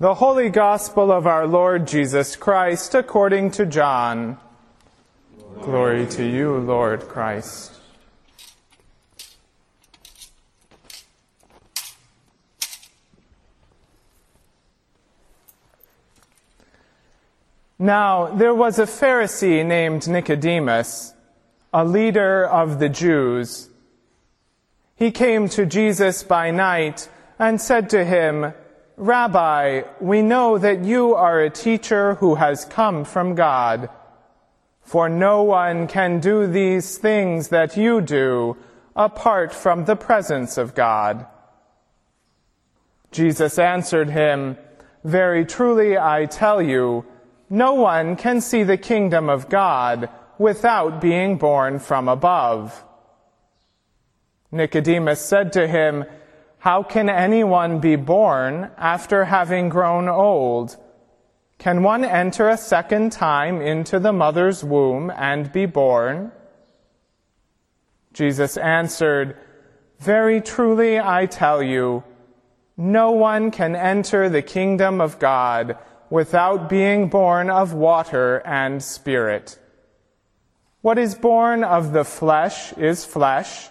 The Holy Gospel of our Lord Jesus Christ according to John. Glory, Glory to you, Lord Christ. Now, there was a Pharisee named Nicodemus, a leader of the Jews. He came to Jesus by night and said to him, Rabbi, we know that you are a teacher who has come from God. For no one can do these things that you do apart from the presence of God. Jesus answered him, Very truly I tell you, no one can see the kingdom of God without being born from above. Nicodemus said to him, How can anyone be born after having grown old? Can one enter a second time into the mother's womb and be born? Jesus answered, Very truly I tell you, no one can enter the kingdom of God without being born of water and spirit. What is born of the flesh is flesh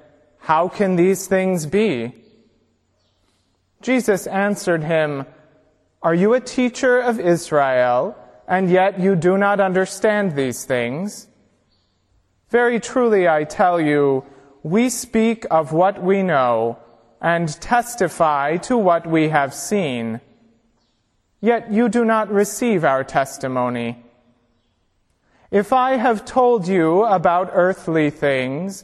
how can these things be? Jesus answered him, Are you a teacher of Israel, and yet you do not understand these things? Very truly I tell you, we speak of what we know, and testify to what we have seen. Yet you do not receive our testimony. If I have told you about earthly things,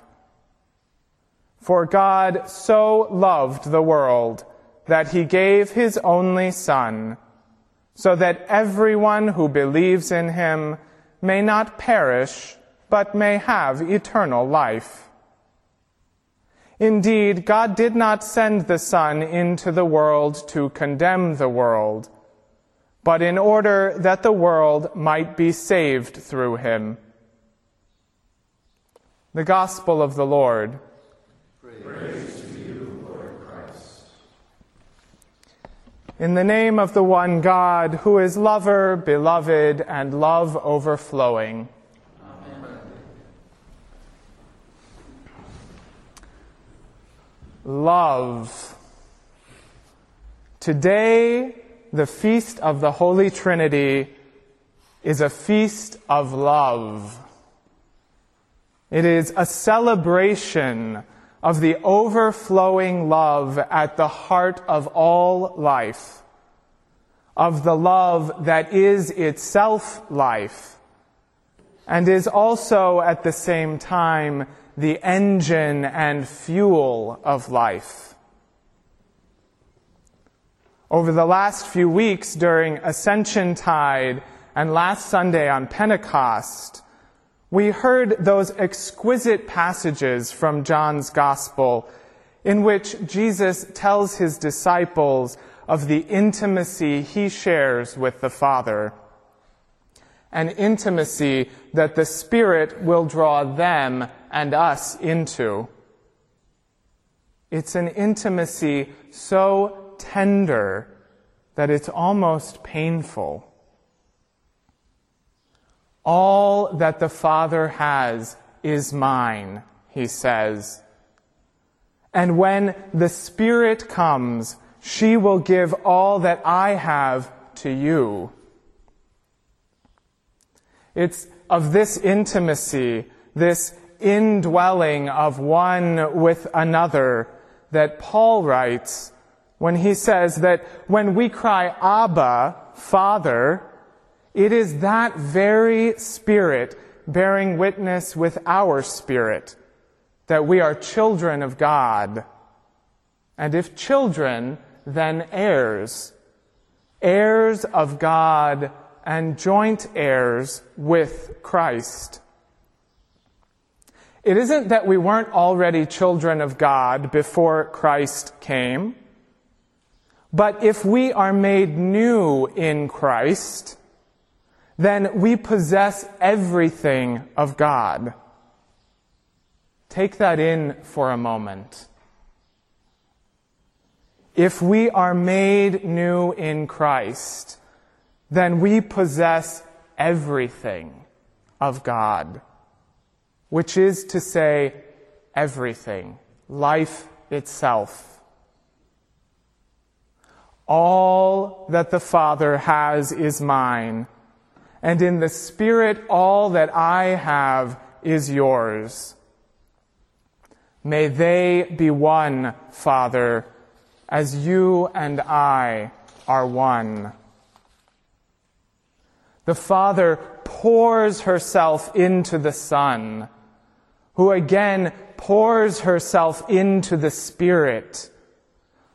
For God so loved the world that he gave his only Son, so that everyone who believes in him may not perish, but may have eternal life. Indeed, God did not send the Son into the world to condemn the world, but in order that the world might be saved through him. The Gospel of the Lord. In the name of the one God, who is lover, beloved, and love overflowing. Love. Today, the feast of the Holy Trinity is a feast of love. It is a celebration of the overflowing love at the heart of all life, of the love that is itself life, and is also at the same time the engine and fuel of life. Over the last few weeks during Ascension Tide and last Sunday on Pentecost, we heard those exquisite passages from John's Gospel in which Jesus tells his disciples of the intimacy he shares with the Father. An intimacy that the Spirit will draw them and us into. It's an intimacy so tender that it's almost painful. All that the Father has is mine, he says. And when the Spirit comes, she will give all that I have to you. It's of this intimacy, this indwelling of one with another that Paul writes when he says that when we cry, Abba, Father, it is that very Spirit bearing witness with our spirit that we are children of God. And if children, then heirs. Heirs of God and joint heirs with Christ. It isn't that we weren't already children of God before Christ came, but if we are made new in Christ, then we possess everything of God. Take that in for a moment. If we are made new in Christ, then we possess everything of God, which is to say, everything, life itself. All that the Father has is mine, and in the Spirit all that I have is yours. May they be one, Father, as you and I are one. The Father pours herself into the Son, who again pours herself into the Spirit,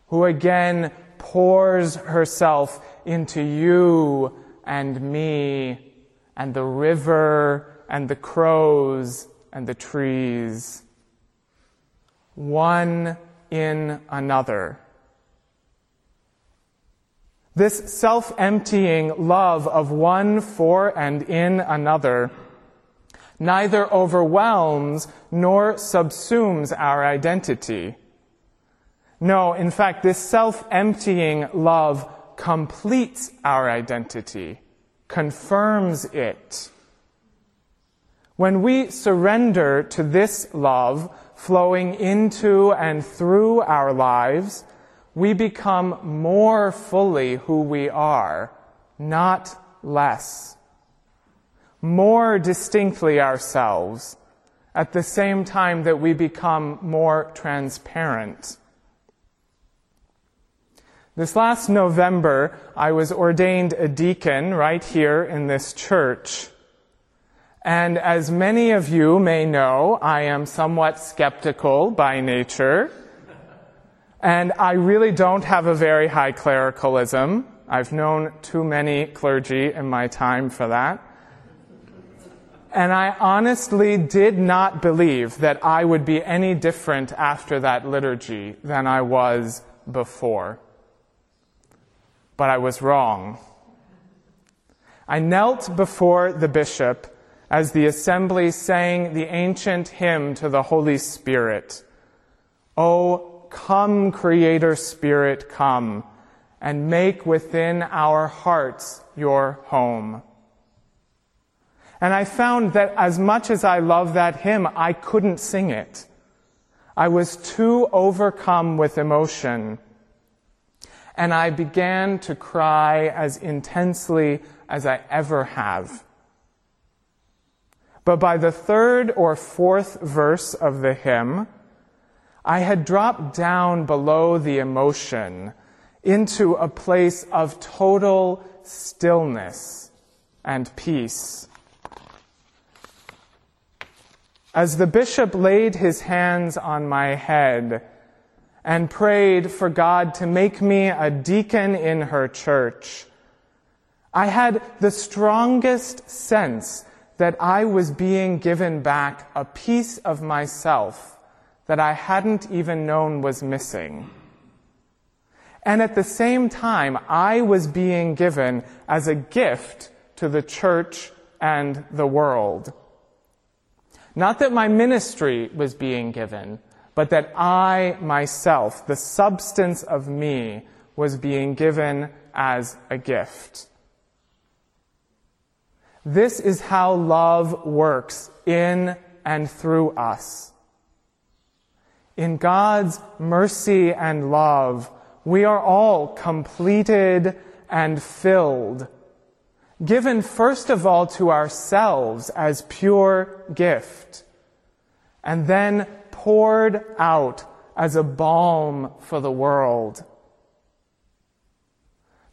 who again pours herself into you and me and the river and the crows and the trees one in another. This self-emptying love of one for and in another neither overwhelms nor subsumes our identity. No, in fact, this self-emptying love completes our identity, confirms it. When we surrender to this love, flowing into and through our lives, we become more fully who we are, not less. More distinctly ourselves, at the same time that we become more transparent. This last November, I was ordained a deacon right here in this church. And as many of you may know, I am somewhat skeptical by nature. And I really don't have a very high clericalism. I've known too many clergy in my time for that. And I honestly did not believe that I would be any different after that liturgy than I was before. But I was wrong. I knelt before the bishop as the assembly sang the ancient hymn to the Holy Spirit. Oh, come, Creator Spirit, come, and make within our hearts your home. And I found that as much as I love that hymn, I couldn't sing it. I was too overcome with emotion. And I began to cry as intensely as I ever have. But by the third or fourth verse of the hymn, I had dropped down below the emotion into a place of total stillness and peace. As the bishop laid his hands on my head and prayed for God to make me a deacon in her church, I had the strongest sense that I was being given back a piece of myself that I hadn't even known was missing. And at the same time, I was being given as a gift to the church and the world. Not that my ministry was being given, but that I myself, the substance of me, was being given as a gift. This is how love works in and through us. In God's mercy and love, we are all completed and filled, given first of all to ourselves as pure gift, and then poured out as a balm for the world.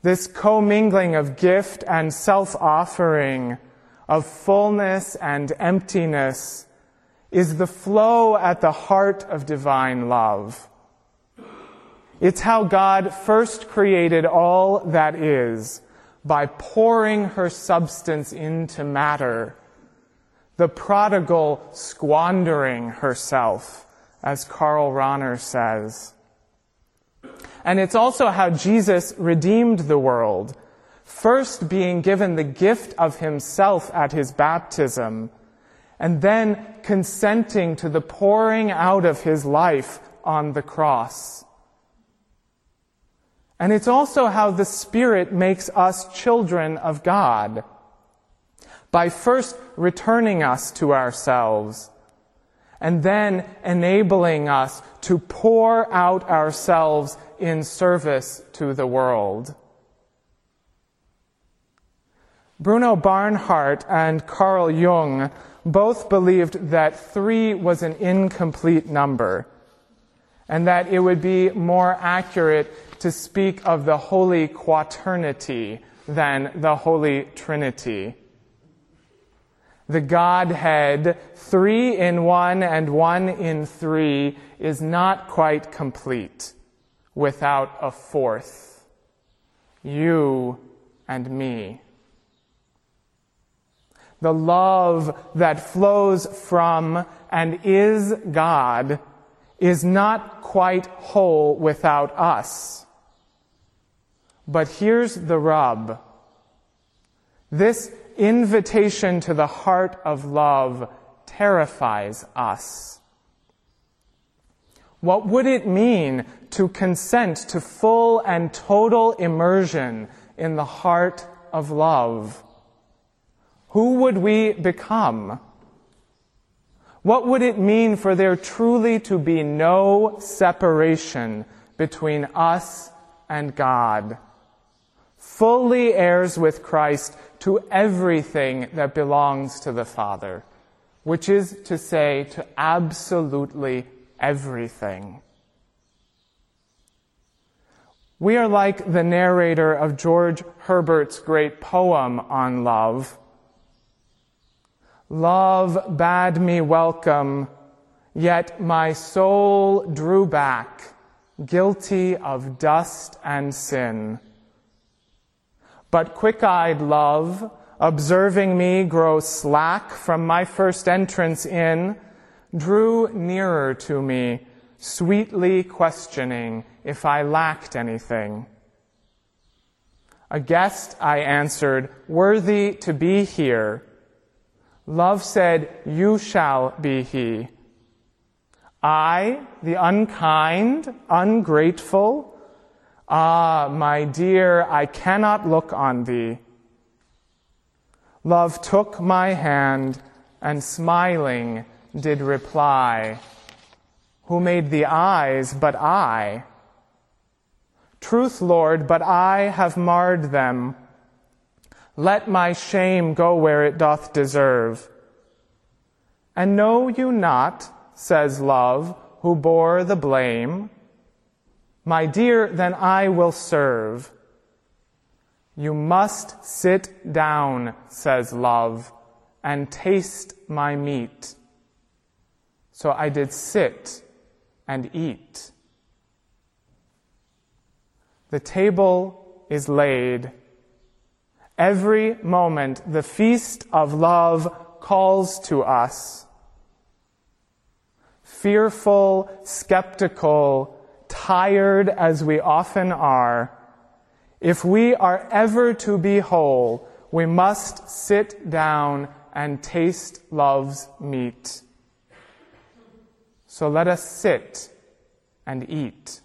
This commingling of gift and self-offering, of fullness and emptiness, is the flow at the heart of divine love. It's how God first created all that is by pouring her substance into matter, the prodigal squandering herself, as Karl Rahner says. And it's also how Jesus redeemed the world, first being given the gift of himself at his baptism, and then consenting to the pouring out of his life on the cross. And it's also how the Spirit makes us children of God by first returning us to ourselves and then enabling us to pour out ourselves in service to the world. Bruno Barnhart and Carl Jung both believed that three was an incomplete number and that it would be more accurate to speak of the Holy Quaternity than the Holy Trinity. The Godhead, three in one and one in three, is not quite complete without a fourth. You and me. The love that flows from and is God is not quite whole without us. But here's the rub. This invitation to the heart of love terrifies us. What would it mean to consent to full and total immersion in the heart of love? Who would we become? What would it mean for there truly to be no separation between us and God? Fully heirs with Christ to everything that belongs to the Father, which is to say, to absolutely everything. We are like the narrator of George Herbert's great poem on love Love bade me welcome, yet my soul drew back, guilty of dust and sin. But quick-eyed love, observing me grow slack from my first entrance in, drew nearer to me, sweetly questioning if I lacked anything. A guest, I answered, worthy to be here, Love said, You shall be he. I, the unkind, ungrateful, ah, my dear, I cannot look on thee. Love took my hand and smiling did reply, Who made the eyes but I? Truth, Lord, but I have marred them let my shame go where it doth deserve. And know you not, says love, who bore the blame? My dear, then I will serve. You must sit down, says love, and taste my meat. So I did sit and eat. The table is laid Every moment, the feast of love calls to us. Fearful, skeptical, tired as we often are, if we are ever to be whole, we must sit down and taste love's meat. So let us sit and eat.